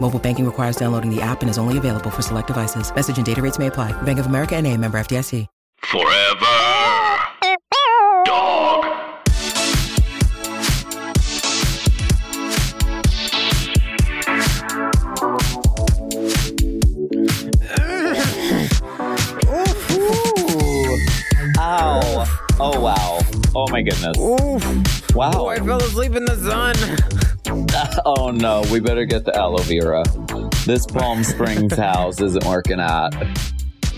Mobile banking requires downloading the app and is only available for select devices. Message and data rates may apply. Bank of America and a member FDIC. Forever. Dog. Ooh. Ow. Oh, wow. Oh, my goodness. Oof. Wow. Oh, I fell asleep in the sun. Oh, no. We better get the aloe vera. This Palm Springs house isn't working out.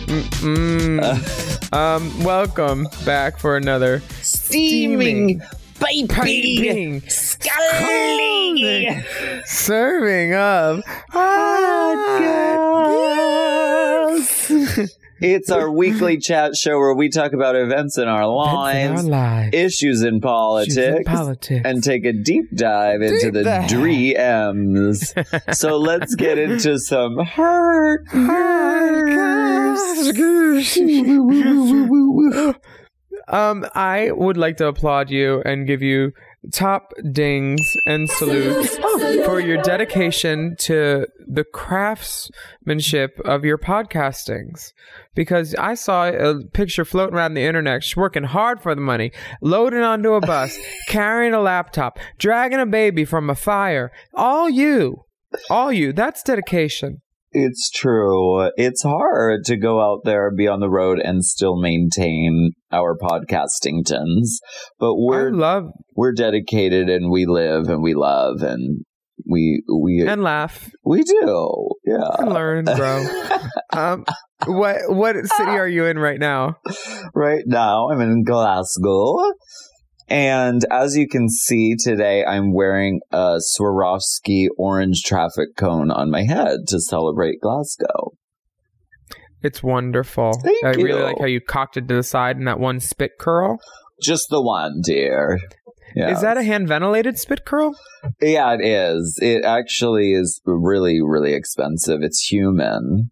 Mm. um, welcome back for another steaming, piping, scalding serving of hot girls. It's our weekly chat show where we talk about events in our lives, lives. issues in politics, in politics. and take a deep dive into Deep the dive. dreams. so let's get into some hurt. um, I would like to applaud you and give you top dings and salutes for your dedication to the craftsmanship of your podcastings. Because I saw a picture floating around the internet, she's working hard for the money, loading onto a bus, carrying a laptop, dragging a baby from a fire. All you. All you. That's dedication. It's true. It's hard to go out there and be on the road and still maintain our podcasting tons. But we're love we're dedicated and we live and we love and we we and laugh we do. Yeah. and learn grow. um, what what city are you in right now? right now I'm in Glasgow. And as you can see today, I'm wearing a Swarovski orange traffic cone on my head to celebrate Glasgow. It's wonderful. Thank I really like how you cocked it to the side in that one spit curl. Just the one, dear. Yeah. Is that a hand ventilated spit curl? Yeah, it is. It actually is really, really expensive. It's human.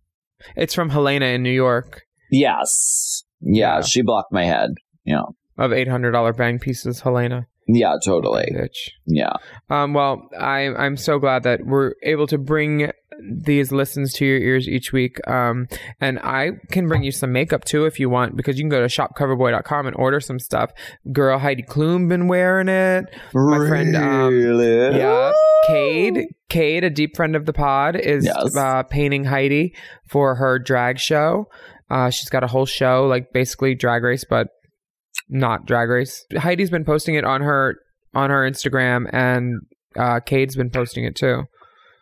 It's from Helena in New York Yes. Yeah, Yeah. she blocked my head. Yeah. Of eight hundred dollar bang pieces. Helena, Yeah, totally. bitch. Yeah. Um, well, I I'm so glad that we're able to bring these listens to your ears each week. Um, and I can bring you some makeup too if you want, because you can go to shopcoverboy.com and order some stuff. Girl Heidi Klum been wearing it. My friend, um, Really? Yeah, Cade, Cade, a deep friend of the pod, is Yes. uh, painting Heidi for her drag show. Uh, she's got a whole show, like basically Drag Race, but not Drag Race. Heidi's been posting it on her on her Instagram, and uh, Cade's been posting it too.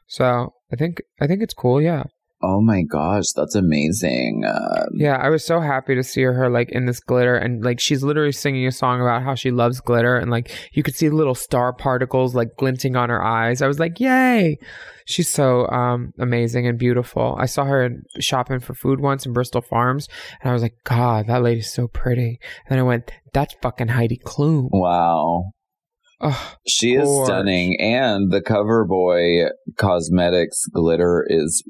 So I think I think it's cool. Yeah, Oh my gosh, that's amazing. Uh, yeah. I was so happy to see her like in this glitter, and like she's literally singing a song about how she loves glitter, and like you could see little star particles like glinting on her eyes. I was like, yay! She's so um amazing and beautiful. I saw her shopping for food once in Bristol Farms, and I was like, God, that lady's so pretty. And I went, that's fucking Heidi Klum. wow. Oh, She is Gorge. stunning. And the Cover Boy Cosmetics glitter is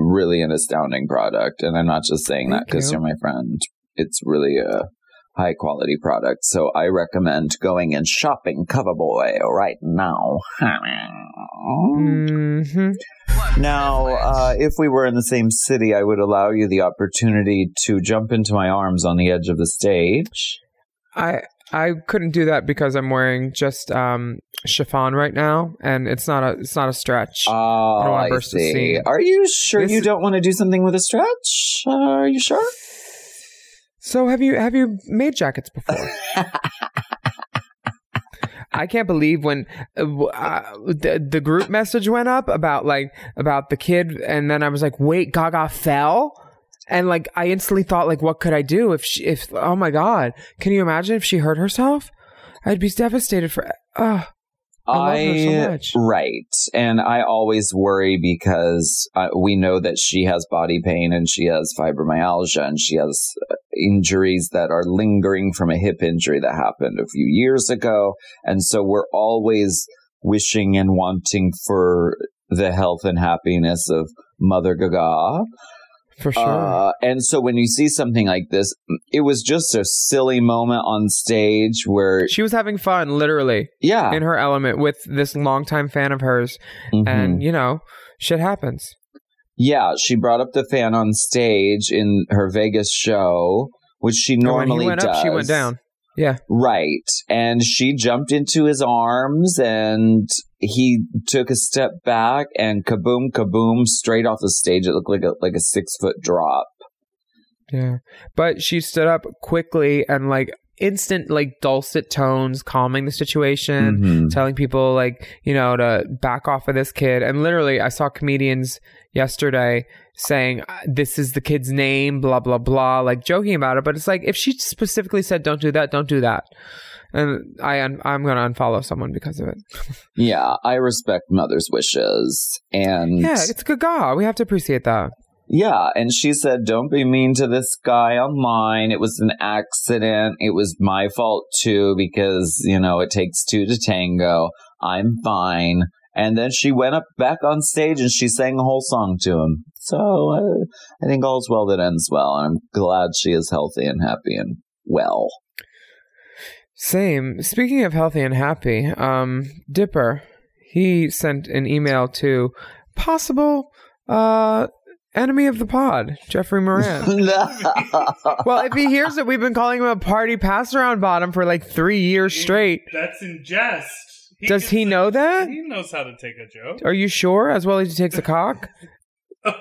really an astounding product. And I'm not just saying that because you. you're my friend. It's really a high quality product. So I recommend going and shopping Cover Boy right now. hmm Now, uh, if we were in the same city, I would allow you the opportunity to jump into my arms on the edge of the stage. I I couldn't do that because I'm wearing just um chiffon right now, and it's not a it's not a stretch. Oh, don't wanna I, burst see. scene. Are you sure This you don't want to do something with a stretch? Uh, are you sure? So have you have you made jackets before? I can't believe when uh, uh, the, the group message went up about like about the kid, and then I was like, wait, Gaga fell. And like I instantly thought, like, what could I do if she, if oh my god, can you imagine if she hurt herself? I'd be devastated for. Uh, I love her so much. right, and I always worry because uh, we know that she has body pain and she has fibromyalgia and she has uh, injuries that are lingering from a hip injury that happened a few years ago, and so we're always wishing and wanting for the health and happiness of Mother Gaga. For sure. Uh, and so when you see something like this, it was just a silly moment on stage where, she was having fun, literally yeah, in her element with this longtime fan of hers, mhm. and you know, shit happens. yeah, she brought up the fan on stage in her Vegas show, which she normally when he went does. up, she went down. Yeah, Right. And she jumped into his arms and he took a step back and kaboom, kaboom, straight off the stage. It looked like a, like a six foot drop. yeah. But she stood up quickly and like instant, like dulcet tones, calming the situation. Mhm. telling people like you know to back off of this kid and literally i saw comedians yesterday saying "Uh, this is the kid's name blah blah blah like joking about it but it's like if she specifically said don't do that don't do that and i un- i'm gonna unfollow someone because of it Yeah, I respect mother's wishes. And yeah it's gaga we have to appreciate that Yeah, and she said, "Don't be mean to this guy online. It was an accident. It was my fault too because you know it takes two to tango. I'm fine." And then she went up back on stage and she sang a whole song to him. So uh, I think all's well that ends well. And I'm glad she is healthy and happy and well. Same. Speaking of healthy and happy, um, Dipper, he sent an email to possible uh enemy of the pod, Jeffrey Moran. well, if he hears that we've been calling him a party pass around bottom for like three years straight, That's in jest. Does he it. know that? He knows how to take a joke. are you sure? As well as he takes a cock?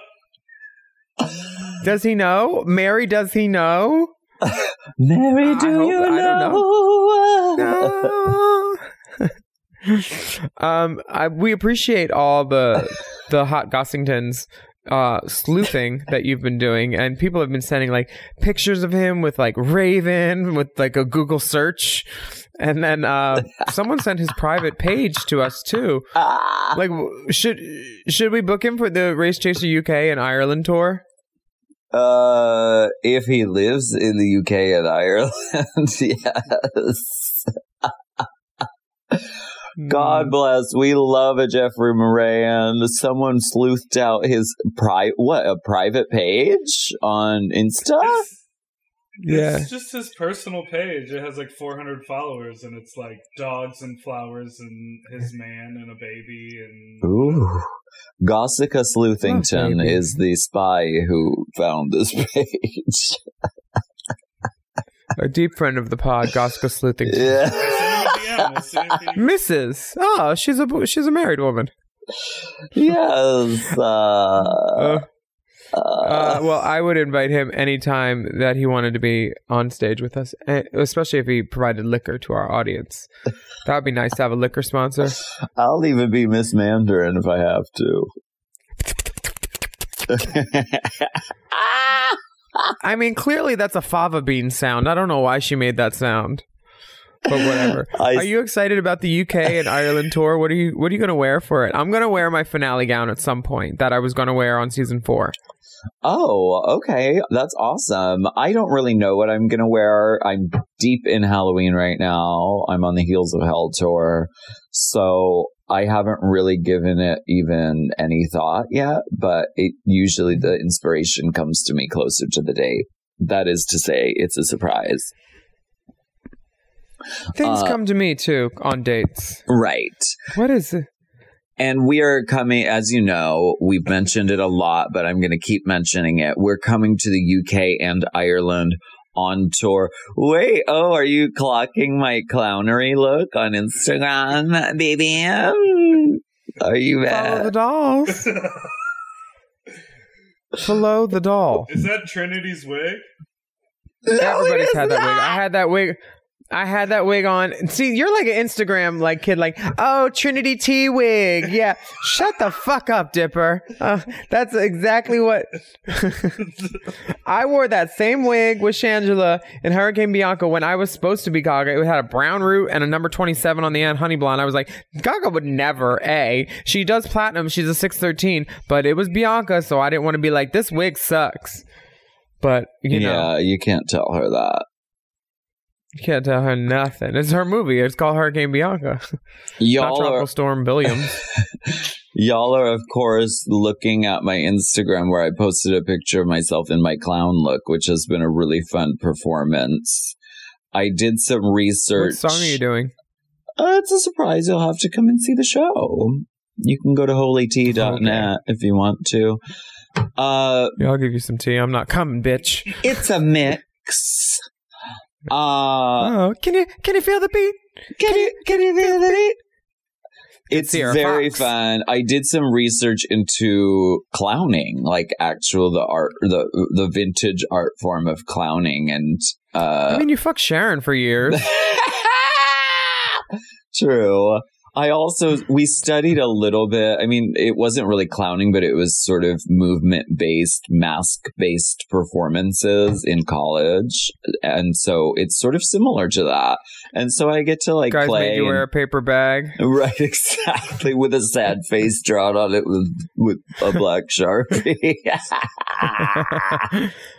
Does he know? Mary, does he know? Mary, do hope- you don't know? Um, I, we appreciate all the the hot Gossingtons uh sleuthing that you've been doing and people have been sending like pictures of him with like raven with like a google search and then uh someone sent his private page to us too Ah. like should should we book him for the race chaser uk and ireland tour Uh, if he lives in the UK and Ireland, yes. God Mm. bless. We love a Jeffrey Moran. Someone sleuthed out his pri what a private page on Insta. It's, Yeah. it's just his personal page. It has like 400 followers, and it's like dogs and flowers and his man and a baby and Ooh. Gossica Sleuthington baby. is the spy who found this page. a deep friend of the pod goska sleuthing yeah. Send him a DM. We'll see if he- mrs oh she's a she's a married woman yes. Uh, uh, uh, Uh, well, I would invite him anytime that he wanted to be on stage with us, especially if he provided liquor to our audience. That would be nice to have a liquor sponsor. I'll even be Miss Mandarin if I have to. I mean, clearly that's a fava bean sound. I don't know why she made that sound, but whatever. I- are you excited about the UK and Ireland tour? What are you What are you going to wear for it? I'm going to wear my finale gown at some point that I was going to wear on season four. Oh, okay. That's awesome. I don't really know what I'm going to wear. I'm deep in Halloween right now. I'm on the Heels of Hell tour. So I haven't really given it even any thought yet, but it usually the inspiration comes to me closer to the date. That is to say, it's a surprise. Things Uh, come to me too on dates. Right. What is it? And we are coming, as you know, we've mentioned it a lot, but I'm going to keep mentioning it. We're coming to the UK and Ireland on tour. Wait, oh, are you clocking my clownery look on Instagram, baby? Are you mad? Follow the mad? dolls. Below the doll. Is that Trinity's wig? No, Everybody's is had that wig. I had that wig. I had that wig on. See, you're like an Instagram like kid, like, oh, Trinity T wig. Yeah, shut the fuck up, Dipper. Uh, that's exactly what I wore. That same wig with Shangela in Hurricane Bianca when I was supposed to be Gaga. It had a brown root and a number twenty seven on the end, honey blonde. I was like, Gaga would never. A, she does platinum. She's a six thirteen, but it was Bianca, so I didn't want to be like, this wig sucks. But you know, yeah, you can't tell her that. You can't tell her nothing. It's her movie. It's called Hurricane Bianca. Not Y'all Tropical are, Storm Williams. y'all are, of course, looking at my Instagram where I posted a picture of myself in my clown look, which has been a really fun performance. I did some research. what song are you doing? Uh, it's a surprise. You'll have to come and see the show. You can go to holytea.net if you want to. Uh, Yeah, I'll give you some tea. I'm not coming, bitch. it's a mix. Uh, Oh, can you can you feel the beat? Can you can you feel the beat? It's Sierra very Fox. fun. I did some research into clowning, like actual the art, the the vintage art form of clowning, and uh, I mean, you fucked Sharon for years. True. I also we studied a little bit. I mean, it wasn't really clowning, but it was sort of movement based, mask based performances in college, and so it's sort of similar to that. And so I get to like Guys play made you wear a paper bag. right exactly with a sad face drawn on it with with a black sharpie.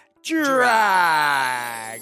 drag.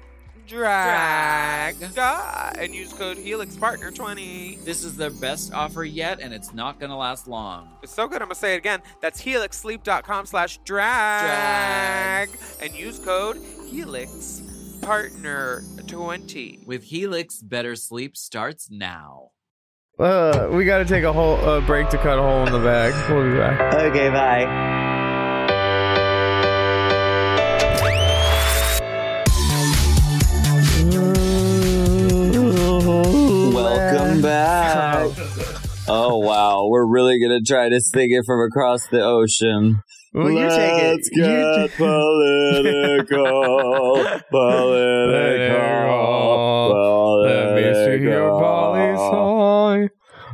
drag and use code HelixPartner20. This is their best offer yet, and it's not going to last long. It's so good, I'm gonna say it again. That's helixsleep.com slash drag and use code HelixPartner20. With Helix, better sleep starts now. Uh, we gotta take a whole uh, break to cut a hole in the bag. We'll be back. okay, bye. Oh wow, we're really gonna try to sing it from across the ocean. Well, you take it. Let's You get t- political, political, Let me see your political.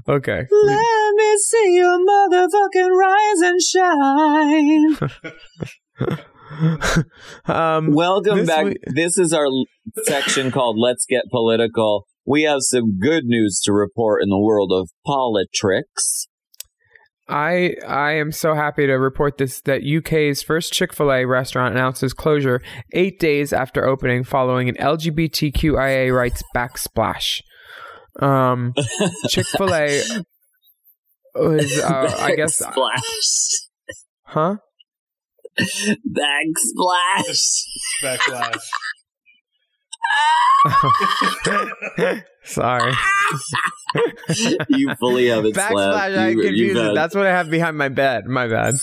Okay. Let me see your motherfucking rise and shine. um, Welcome back. week- This is our section called Let's Get Political. We have some good news to report in the world of politics. I I am so happy to report this that UK's first Chick-fil-A restaurant announces closure 8 days after opening following an LGBTQIA rights backsplash. Um Chick-fil-A was uh, I guess Splash. huh? Backsplash. Backlash. Sorry. you fully have it. I You- confused you've it. That's what I have behind my bed. My bad.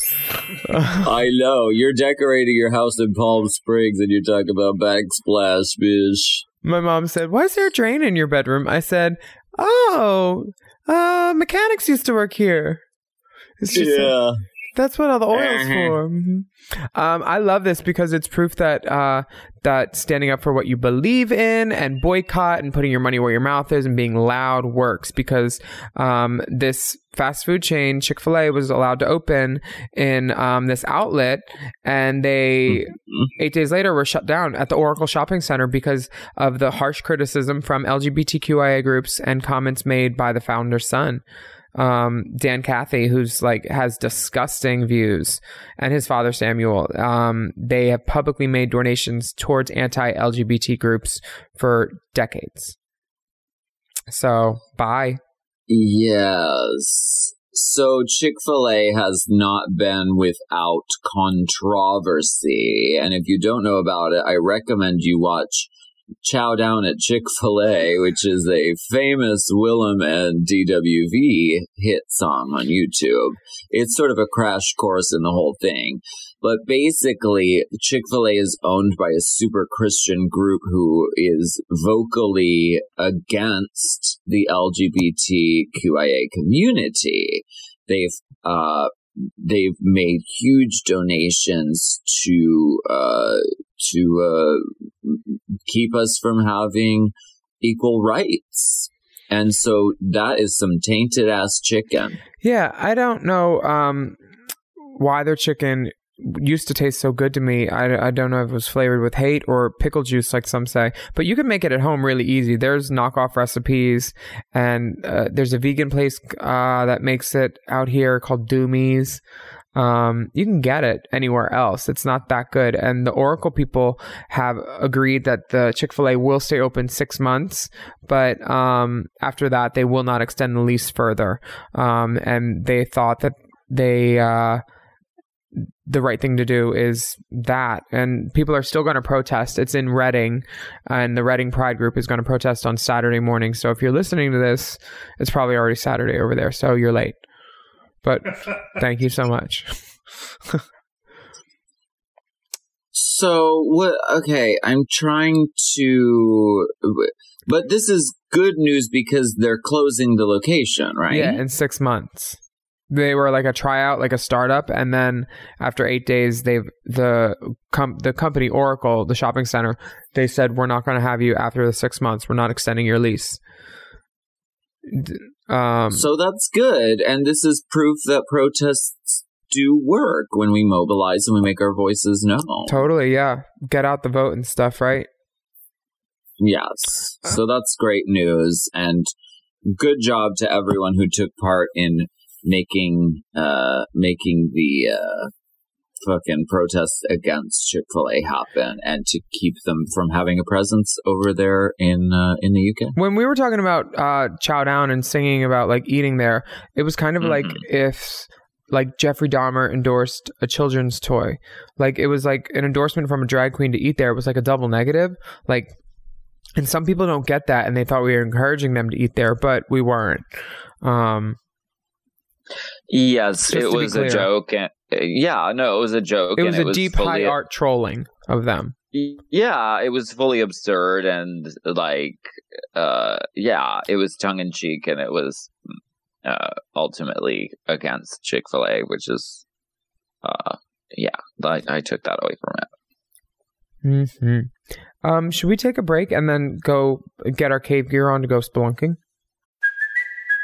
I know. You're decorating your house in Palm Springs and you talk talking about backsplash, bitch. My mom said, "Why is there a drain in your bedroom?" I said, "Oh, uh, mechanics used to work here." It's just yeah. that's what all the oil's Uh-huh. for. Mhm. Um, I love this because it's proof that uh, that standing up for what you believe in and boycott and putting your money where your mouth is and being loud works. Because um, this fast food chain Chick Fil A was allowed to open in um, this outlet, and they eight days later were shut down at the Oracle Shopping Center because of the harsh criticism from LGBTQIA groups and comments made by the founder's son um, Dan Cathy, who's like has disgusting views, and his father Samuel. Um, they have publicly made donations towards anti-LGBT groups for decades. So, bye. Yes. So Chick fil A has not been without controversy. And if you don't know about it, I recommend you watch Chow Down at Chick fil A, which is a famous Willam and DWV hit song on YouTube. It's sort of a crash course in the whole thing. But basically, Chick fil A is owned by a super Christian group who is vocally against the LGBTQIA community. They've, uh, they've made huge donations to, uh, to, uh, keep us from having equal rights. And so that is some tainted ass chicken. Yeah, I don't know um, why their chicken used to taste so good to me. I, I don't know if it was flavored with hate or pickle juice, like some say. But you can make it at home really easy. There's knockoff recipes, and uh, there's a vegan place uh, that makes it out here called Doomies. Um, you can get it anywhere else. It's not that good. And the Oracle people have agreed that the Chick fil A will stay open six months, but um, after that, they will not extend the lease further. Um, and they thought that they. Uh, the right thing to do is that. And people are still going to protest. It's in Reading, and the Reading Pride Group is going to protest on Saturday morning. So if you're listening to this, it's probably already Saturday over there. So you're late. But thank you so much. So what? Okay, I'm trying to, but this is good news because they're closing the location, right? Yeah, in six months. They were like a tryout, like a startup, and then after eight days, they've the com- the company Oracle, the shopping center, they said we're not going to have you after the six months. We're not extending your lease. Um, So that's good, and this is proof that protests do work when we mobilize and we make our voices known. totally, yeah. Get out the vote and stuff, right? Yes. So that's great news and good job to everyone who took part in making uh making the uh fucking protests against Chick-fil-A happen and to keep them from having a presence over there in uh, in the UK. When we were talking about uh, Chow Down and singing about like eating there, it was kind of like Mhm. if like Jeffrey Dahmer endorsed a children's toy. Like it was like an endorsement from a drag queen to eat there. It was like a double negative. Like, and some people don't get that, and they thought we were encouraging them to eat there, but we weren't. Um, Yes, Just it was a joke, and yeah, no, it was a joke. it was it a deep high art trolling of them. Yeah, it was fully absurd and like, uh, yeah, it was tongue in cheek, and it was uh, ultimately against Chick Fil A, which is, uh, yeah, I, I took that away from it. hmm Um, should we take a break and then go get our cave gear on to go spelunking?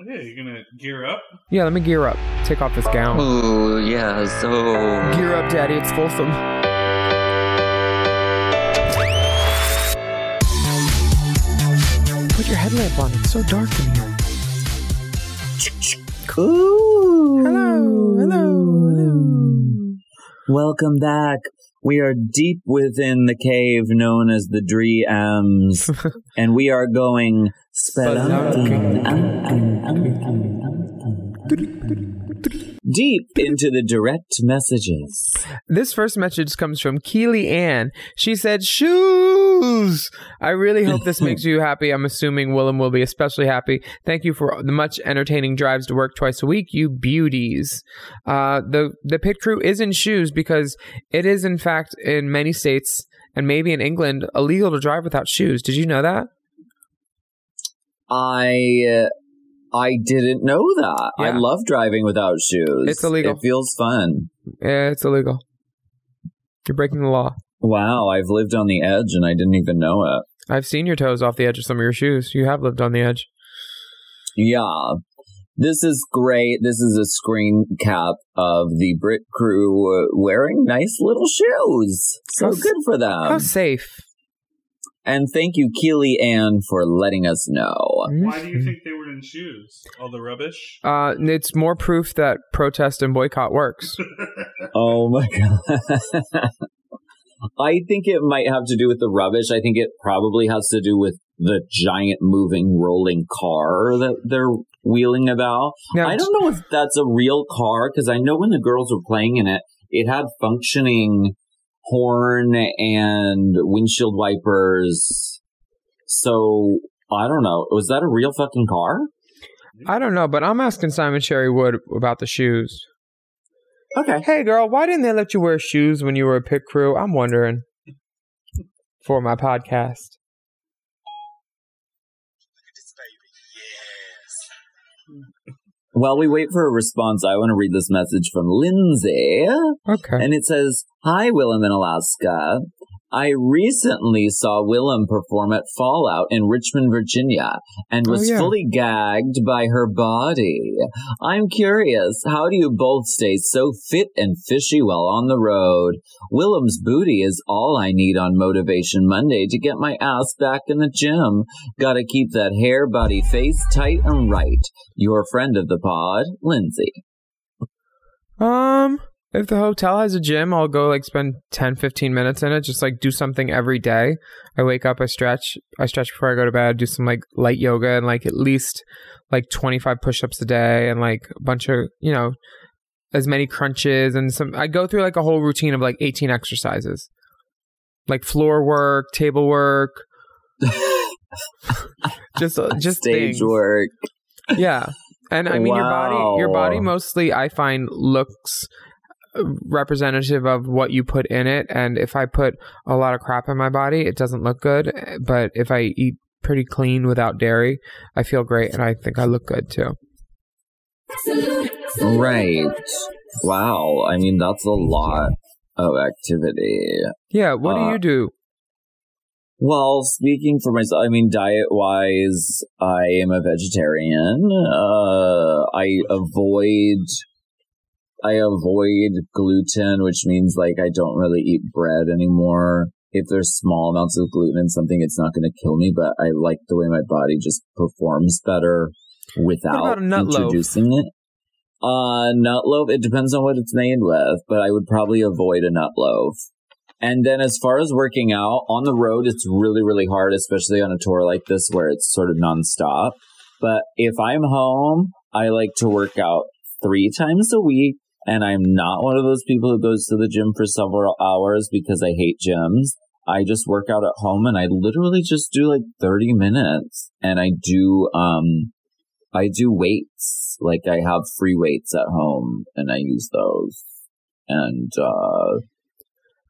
Okay, you're gonna gear up? Yeah, let me gear up. Take off this gown. Ooh, yeah, so. Gear up, Daddy. It's Folsom. Put your headlamp on. It's so dark in here. Ooh. Hello, hello, hello. Welcome back. We are deep within the cave known as the Dreams, and we are going spelunking deep into the direct messages. This first message comes from Keely Ann. She said, Shoes! I really hope this makes you happy. I'm assuming Willam will be especially happy. Thank you for the much entertaining drives to work twice a week, you beauties. Uh, the, the pit crew is in shoes because it is, in fact, in many states and maybe in England, illegal to drive without shoes. Did you know that? I uh, I didn't know that. I love driving without shoes. It's illegal. It feels fun. Yeah, it's illegal. You're breaking the law. Wow, I've lived on the edge and I didn't even know it. I've seen your toes off the edge of some of your shoes. You have lived on the edge. Yeah. This is great. This is a screen cap of the Brit crew wearing nice little shoes. So good for them. How safe. And thank you, Keely Ann, for letting us know. Why do you think they were in shoes? All the rubbish? Uh, it's more proof that protest and boycott works. Oh my god. I think it might have to do with the rubbish. I think it probably has to do with the giant moving rolling car that they're wheeling about. Now, I don't know if that's a real car because I know when the girls were playing in it, it had functioning horn and windshield wipers. So I don't know. Was that a real fucking car? I don't know, but I'm asking Simon Sherry Wood about the shoes. Okay. Hey, girl, why didn't they let you wear shoes when you were a pit crew? I'm wondering. For my podcast. While we wait for a response, I want to read this message from Lindsay. Okay. And it says, Hi, Willam in Alaska. I recently saw Willam perform at Fallout in Richmond, Virginia, and Oh, was yeah. fully gagged by her body. I'm curious, how do you both stay so fit and fishy while on the road? Willam's booty is all I need on Motivation Monday to get my ass back in the gym. Gotta keep that hair, body, face tight and right. Your friend of the pod, Lindsay. Um, if the hotel has a gym, I'll go like spend 10, 15 minutes in it. Just like do something every day. I wake up, I stretch, I stretch before I go to bed, do some like light yoga and like at least like 25 push ups a day and like a bunch of, you know, as many crunches and some. I go through like a whole routine of like 18 exercises, like floor work, table work. just, just Stage things. work. Yeah. And I mean, your body, your body mostly, I find, looks representative of what you put in it. And if I put a lot of crap in my body, it doesn't look good. But if I eat pretty clean without dairy, I feel great and I think I look good too. Right. Wow. I mean, that's a lot of activity. Yeah. What do Uh, you do? Well, speaking for myself, I mean, diet wise, I am a vegetarian. Uh, I avoid I avoid gluten, which means like I don't really eat bread anymore. If there's small amounts of gluten in something, it's not going to kill me, but I like the way my body just performs better without a loaf? introducing it. Uh, nut loaf, it depends on what it's made with, but I would probably avoid a nut loaf. And then as far as working out on the road, it's really, really hard, especially on a tour like this where it's sort of nonstop. But if I'm home, I like to work out three times a week. And I'm not one of those people who goes to the gym for several hours because I hate gyms. I just work out at home and I literally just do like 30 minutes and I do, um, I do weights. Like I have free weights at home and I use those. And, uh,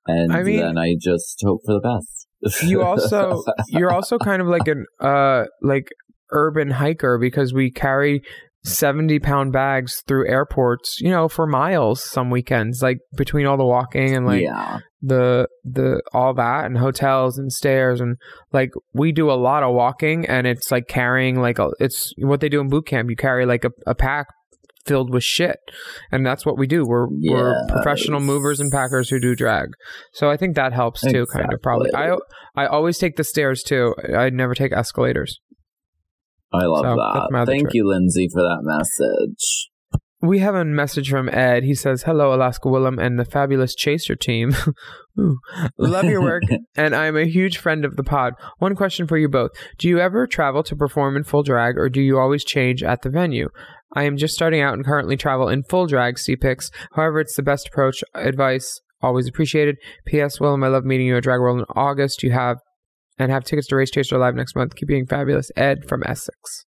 and I mean- then I just hope for the best. you also you're also kind of like an uh like urban hiker because we carry 70 pound bags through airports you know for miles some weekends like between all the walking and like yeah. the the all that and hotels and stairs and like we do a lot of walking and it's like carrying like a, it's what they do in boot camp. You carry like a, a pack filled with shit and that's what we do. We're we're professional movers and packers who do drag. So i think that helps too kind of probably. I i always take the stairs too. I never take escalators I love So, that. Thank you, Lindsay, for that message. We have a message from Ed. He says, Hello, Alaska Willam and the fabulous Chaser team. Love your work, and I'm a huge friend of the pod. One question for you both Do you ever travel to perform in full drag, or do you always change at the venue? I am just starting out and currently travel in full drag, see pics. However, it's the best approach. Advice always appreciated. P.S. Willam, I love meeting you at Drag World in August. You have and have tickets to Race Chaser Live next month. Keep being fabulous. Ed from Essex.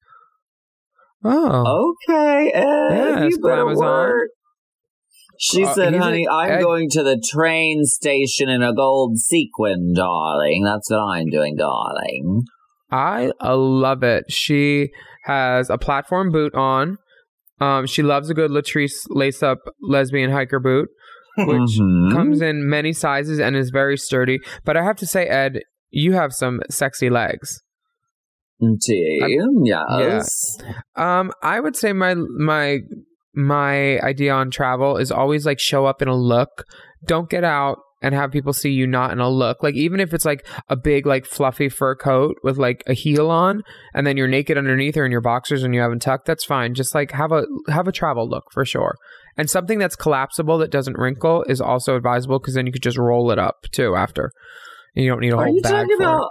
Oh. Okay, Ed, Yes, you better Glamazon. work. She Uh, said, honey, I'm Ed- going to the train station in a gold sequin, darling. That's what I'm doing, darling. I uh, love it. She has a platform boot on. Um, she loves a good Latrice lace up lesbian hiker boot, which Mhm. comes in many sizes and is very sturdy. But I have to say, Ed, you have some sexy legs. Tea, yes. Um, I would say my my my idea on travel is always like show up in a look. Don't get out and have people see you not in a look. Like even if it's like a big like fluffy fur coat with like a heel on and then you're naked underneath or in your boxers and you haven't tucked, that's fine. Just like have a have a travel look for sure. And something that's collapsible that doesn't wrinkle is also advisable because then you could just roll it up too after. And you don't need a Are whole you bag talking for it. about?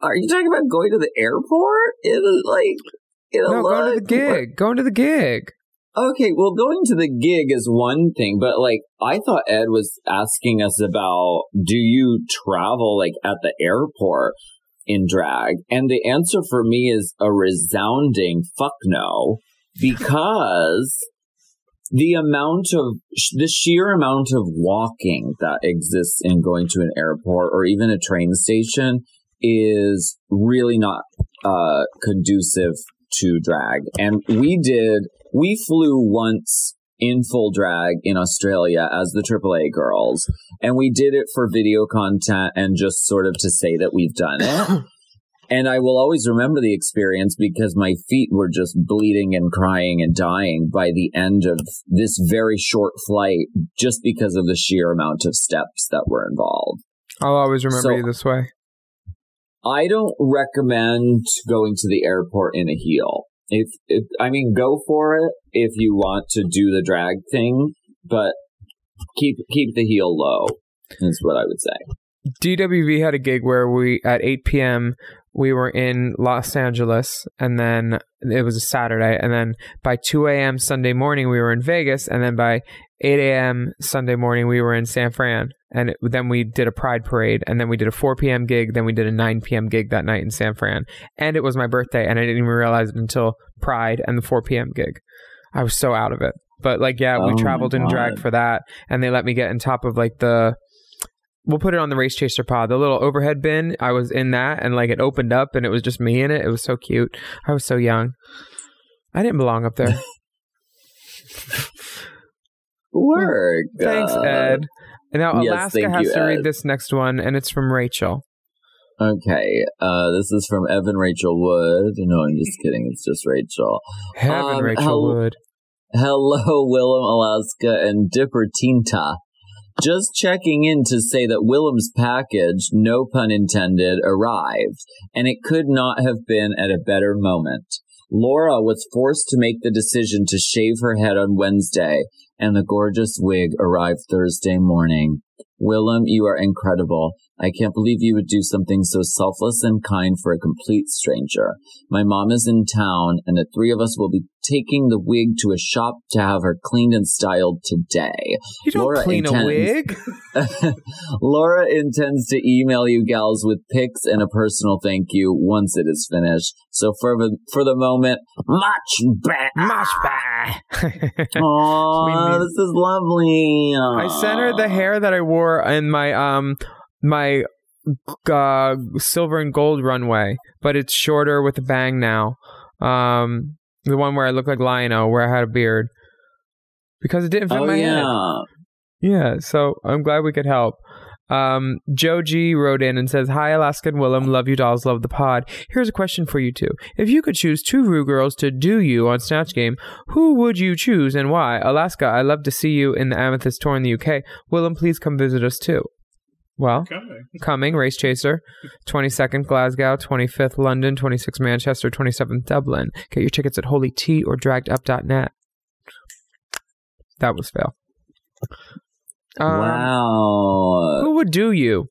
Are you talking about going to the airport in a, like in a No, going to the gig. Going to the gig. Okay, well, going to the gig is one thing, but like, I thought Ed was asking us about do you travel like at the airport in drag? And the answer for me is a resounding fuck no, because the amount of, the sheer amount of walking that exists in going to an airport or even a train station is really not uh, conducive to drag. And we did, we flew once in full drag in Australia as the AAA girls, and we did it for video content and just sort of to say that we've done it. And I will always remember the experience because my feet were just bleeding and crying and dying by the end of this very short flight just because of the sheer amount of steps that were involved. I'll always remember So- you this way. I don't recommend going to the airport in a heel. If, if I mean, go for it if you want to do the drag thing, but keep keep the heel low. Is what I would say. DWV had a gig where we at 8 p.m. we were in Los Angeles, and then it was a Saturday, and then by 2 a.m. Sunday morning we were in Vegas, and then by 8 a.m. Sunday morning we were in San Fran, and it, then we did a Pride parade, and then we did a 4 p.m. gig, then we did a 9 p.m. gig that night in San Fran, and it was my birthday, and I didn't even realize it until Pride and the 4 p.m. gig. I was so out of it, but like yeah, Oh we my traveled in dragged for that, and they let me get on top of like the we'll put it on the race chaser pod the little overhead bin i was in that and like it opened up and it was just me in it it was so cute i was so young i didn't belong up there Work. thanks ed and now yes, alaska thank has you, to read this next one and it's from rachel Okay, uh, this is from Evan Rachel Wood. No, I'm just kidding. It's just Rachel. heaven Um, rachel hel- wood Hello, Willam, Alaska, and Dipper Tinta. Just checking in to say that Willam's package, no pun intended, arrived, and it could not have been at a better moment. Laura was forced to make the decision to shave her head on Wednesday, and the gorgeous wig arrived Thursday morning. Willam, you are incredible. I can't believe you would do something so selfless and kind for a complete stranger. My mom is in town, and the three of us will be taking the wig to a shop to have her cleaned and styled today. You don't Laura clean a intends- wig. Laura intends to email you gals with pics and a personal thank you once it is finished. So for the for the moment, much better. Much better. We- this is lovely. I sent her the hair that I wore in my um my uh, silver and gold runway, but it's shorter with a bang now. Um, the one where I look like Lionel, where I had a beard, because it didn't fit Oh my head. yeah. Yeah, so I'm glad we could help. Um, Joe G wrote in and says, Hi, Alaska and Willam. Love you, dolls. Love the pod. Here's a question for you two. If you could choose two Ru girls to do you on Snatch Game, who would you choose and why? Alaska, I love to see you in the Amethyst tour in the UK. Willam, please come visit us too. Well, Coming. coming, Race Chaser, 22nd Glasgow, 25th London, 26th Manchester, 27th Dublin. Get your tickets at Holy Tea or draggedup.net. That was fail. Um, wow. Who would do you?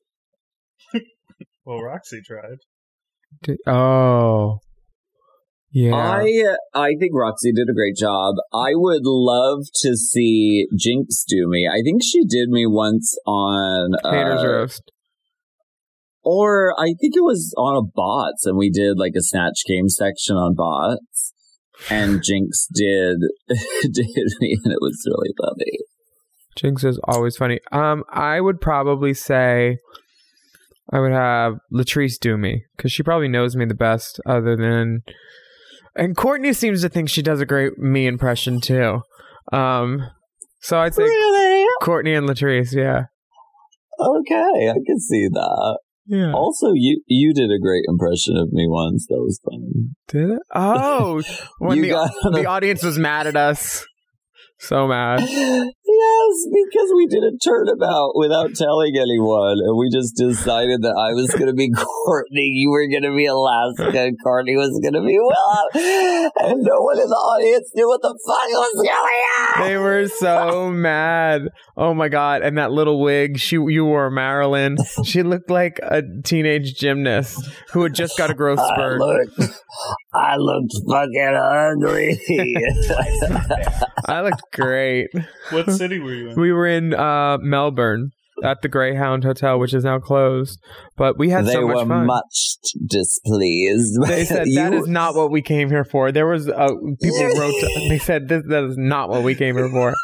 Well, Roxy tried. D- Oh. Yeah. I I think Roxy did a great job. I would love to see Jinkx do me. I think she did me once on Haters uh, roast. or I think it was on a bots, and we did like a snatch game section on bots, and Jinkx did did me, and it was really funny. Jinkx is always funny. Um, I would probably say I would have Latrice do me because she probably knows me the best, other than. And Courtney seems to think she does a great me impression too. Um, so I'd say Really? Courtney and Latrice. Yeah, Okay, I can see that. yeah. Also, you you did a great impression of me once. That was fun. Did it? Oh, when the the audience was mad at us, so mad. Yes, because we did a turnabout without telling anyone, and we just decided that I was going to be Courtney, you were going to be Alaska, and Courtney was going to be Willam, and no one in the audience knew what the fuck was going on. They were so mad. Oh my god! And that little wig she you wore, Marilyn. She looked like a teenage gymnast who had just got a growth I spurt. looked, I looked fucking ugly. I looked great. What city were you in? We were in uh, Melbourne at the Greyhound Hotel, which is now closed. But we had they so much fun. They were fun. much displeased. they said You- that is not what we came here for. There was uh, people wrote. To, they said this, that is not what we came here for.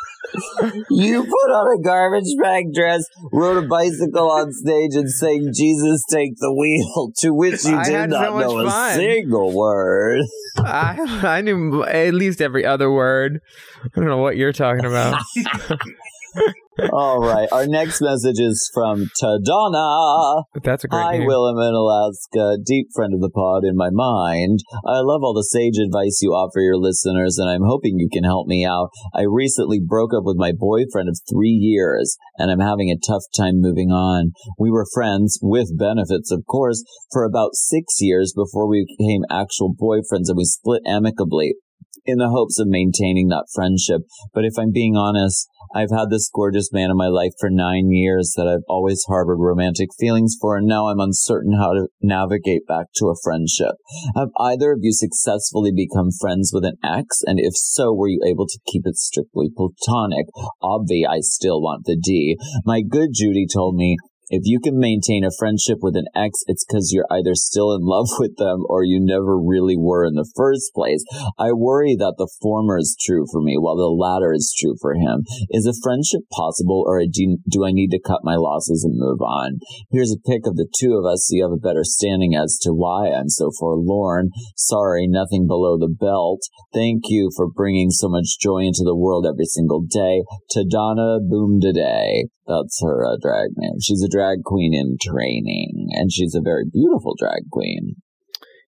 You put on a garbage bag dress, rode a bicycle on stage, and sang "Jesus Take the Wheel," to which you did not so know a single word. I I knew at least every other word. I don't know what you're talking about. All right, our next message is from Tadana. That's a great Hi, name. Willam in Alaska, deep friend of the pod in my mind. I love all the sage advice you offer your listeners, and I'm hoping you can help me out. I recently broke up with my boyfriend of three years, and I'm having a tough time moving on. We were friends, with benefits, of course, for about six years before we became actual boyfriends, and we split amicably in the hopes of maintaining that friendship. But if I'm being honest, I've had this gorgeous man in my life for nine years that I've always harbored romantic feelings for, and now I'm uncertain how to navigate back to a friendship. Have either of you successfully become friends with an ex? And if so, were you able to keep it strictly platonic? Obvi, I still want the D. My good Judy told me if you can maintain a friendship with an ex, it's because you're either still in love with them or you never really were in the first place. I worry that the former is true for me while the latter is true for him. Is a friendship possible or do, I need to cut my losses and move on? Here's a pic of the two of us so you have a better standing as to why I'm so forlorn. Sorry, nothing below the belt. Thank you for bringing so much joy into the world every single day. Tadana Boom Today. That's her uh, drag name. She's a drag queen in training, and she's a very beautiful drag queen.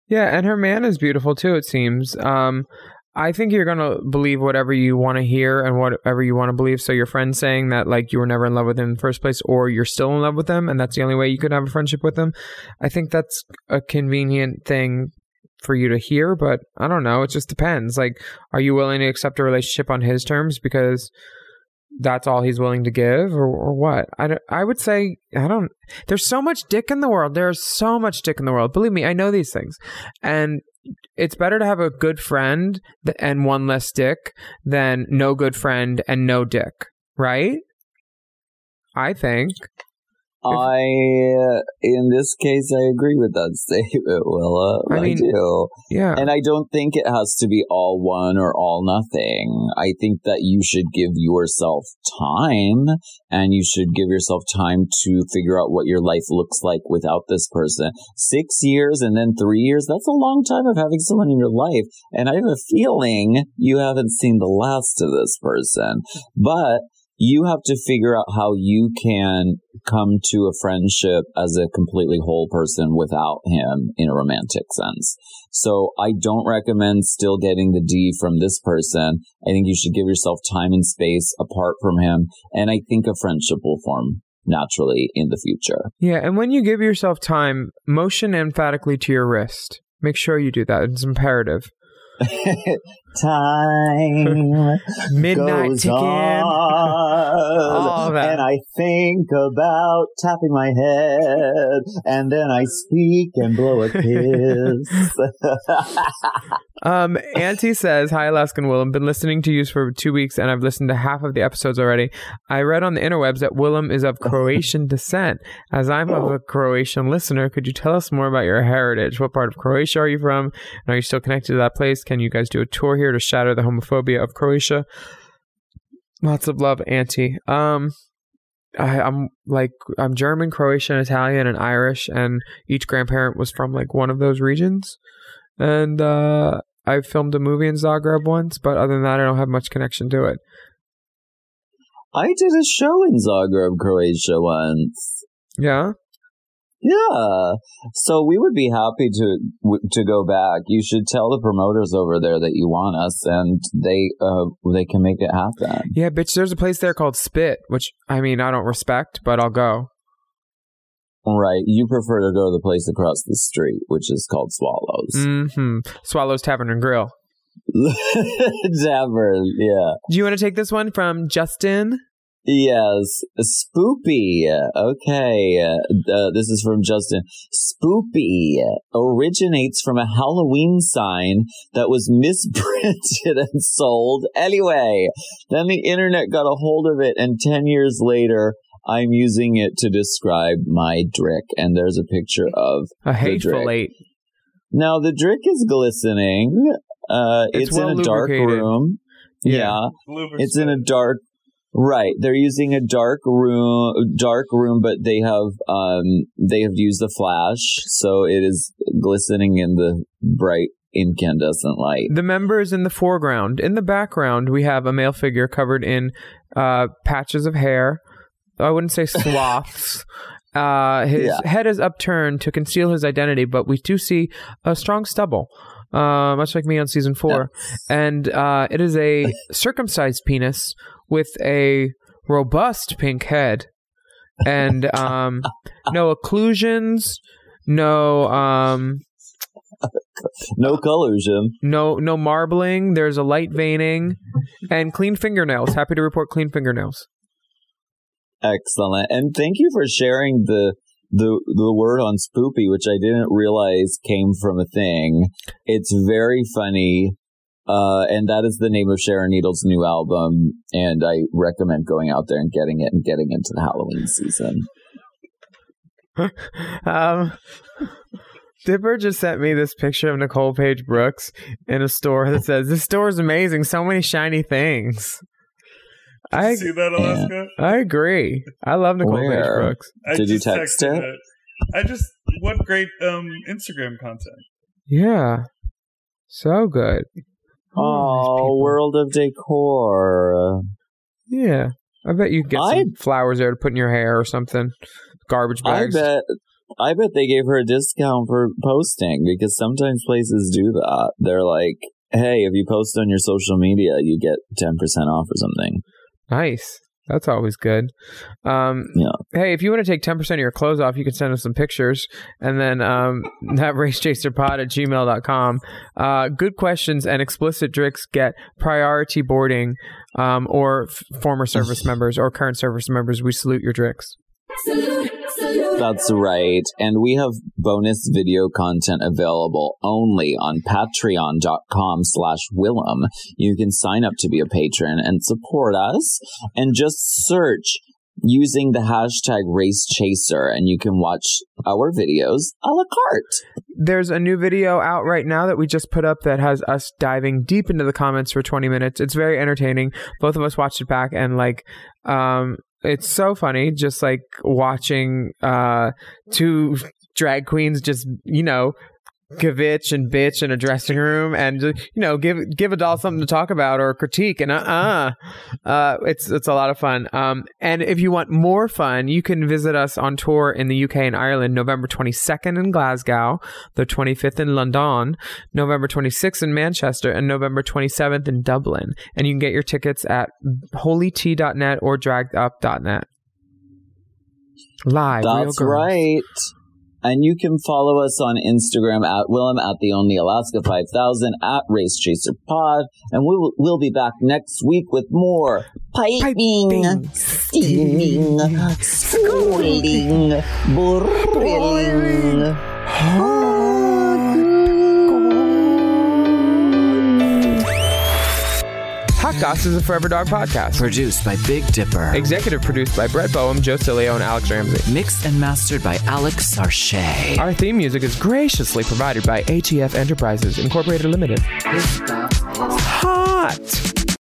Yeah, and her man is beautiful too. It seems. Um, I think you're gonna believe whatever you want to hear and whatever you want to believe. So your friend saying that like you were never in love with him in the first place, or you're still in love with him, and that's the only way you could have a friendship with him. I think that's a convenient thing for you to hear, but I don't know. It just depends. Like, are you willing to accept a relationship on his terms because that's all he's willing to give, or, or what? I, I would say I don't. There's so much dick in the world. There's so much dick in the world. Believe me, I know these things, and it's better to have a good friend and one less dick than no good friend and no dick, right? I think. I, uh, in this case, I agree with that statement, Willa. I I, mean, do. Yeah. And I don't think it has to be all one or all nothing. I think that you should give yourself time and you should give yourself time to figure out what your life looks like without this person. Six years and then three years, that's a long time of having someone in your life. And I have a feeling you haven't seen the last of this person. But you have to figure out how you can come to a friendship as a completely whole person without him in a romantic sense. So I don't recommend still getting the D from this person. I think you should give yourself time and space apart from him. And I think a friendship will form naturally in the future. Yeah, and when you give yourself time, motion emphatically to your wrist. Make sure you do that. It's imperative. Time Midnight goes ticking. on, and I think about tapping my head, and then I speak and blow a kiss. Um, Auntie says, Hi, Alaskan Willam. Been listening to you for two weeks and I've listened to half of the episodes already. I read on the interwebs that Willam is of Croatian descent. As I'm of a Croatian listener, could you tell us more about your heritage? What part of Croatia are you from? And are you still connected to that place? Can you guys do a tour here to shatter the homophobia of Croatia? Lots of love, Auntie. Um, I, I'm like I'm German, Croatian, Italian, and Irish, and each grandparent was from like one of those regions. And uh, I filmed a movie in Zagreb once, but other than that, I don't have much connection to it. I did a show in Zagreb, Croatia once. Yeah, Yeah, so we would be happy to to go back. You should tell the promoters over there that you want us, and they uh they can make it happen. yeah, bitch. There's a place there called Spit, which I mean I don't respect, but I'll go. Right? You prefer to go to the place across the street, which is called Swallows. Mm-hmm. Swallows Tavern and Grill. Tavern, yeah. Do you want to take this one from Justin? Yes, Spoopy. Okay, uh, this is from Justin. Spoopy originates from a Halloween sign that was misprinted and sold. Anyway, then the internet got a hold of it, and 10 years later, I'm using it to describe my drick, and there's a picture of A the hateful drick. eight. Now, the drick is glistening. Uh, It's it's, in a dark room. Yeah. yeah. It's in a dark right. They're using a dark room dark room, but they have um they have used a flash, so it is glistening in the bright incandescent light. The members in the foreground. In the background, we have a male figure covered in uh, patches of hair. I wouldn't say swaths. uh, his Yeah. head is upturned to conceal his identity, but we do see a strong stubble, uh, much like me on season four. And uh, it is a circumcised penis with a robust pink head. And um, no occlusions, no um, No collusion. no no marbling. There's a light veining and clean fingernails. Happy to report clean fingernails. Excellent. And thank you for sharing the the the word on spoopy, which I didn't realize came from a thing. It's very funny. Uh, and that is the name of Sharon Needles' new album, and I recommend going out there and getting it and getting into the Halloween season. um, Dipper just sent me this picture of Nicole Paige Brooks in a store that says, "This store is amazing. So many shiny things." I See that, Alaska? I agree. I love Nicole Paige Brooks. I Did you text texted it? I just what great um Instagram content. Yeah, so good. Oh, World of Decor. Yeah, I bet you get I- some flowers there to put in your hair or something. Garbage bags. I bet. I bet they gave her a discount for posting because sometimes places do that. They're like, hey, if you post on your social media, you get 10% off or something. Nice. That's always good. Um, Yeah. Hey, if you want to take 10% of your clothes off, you can send us some pictures and then um, that racechaserpod at gmail.com. Uh, good questions and explicit drinks get priority boarding um, or f- former service members or current service members. We salute your tricks. That's right. And we have bonus video content available only on patreon.com slash Willam. You can sign up to be a patron and support us and just search using the hashtag race chaser and you can watch our videos a la carte. There's a new video out right now that we just put up that has us diving deep into the comments for 20 minutes. It's very entertaining. Both of us watched it back and like um it's so funny just like watching uh two drag queens just, you know, gavitch and bitch in a dressing room and you know give give a doll something to talk about or critique and uh uh it's it's a lot of fun. Um and if you want more fun you can visit us on tour in the UK and Ireland November 22nd in Glasgow the 25th in London November 26th in Manchester and November 27th in Dublin. And you can get your tickets at holyt.net or draggedup.net live That's right. And you can follow us on Instagram at Willam at the Only Alaska 5000 at Race Chaser Pod. And we'll, we'll be back next week with more piping, steaming, scalding, boiling. Goss is a Forever Dog podcast. Produced by Big Dipper. Executive produced by Brett Boehm, Joe Cilio, and Alex Ramsey. Mixed and mastered by Alex Sarche. Our theme music is graciously provided by ATF Enterprises Incorporated Limited. Hot!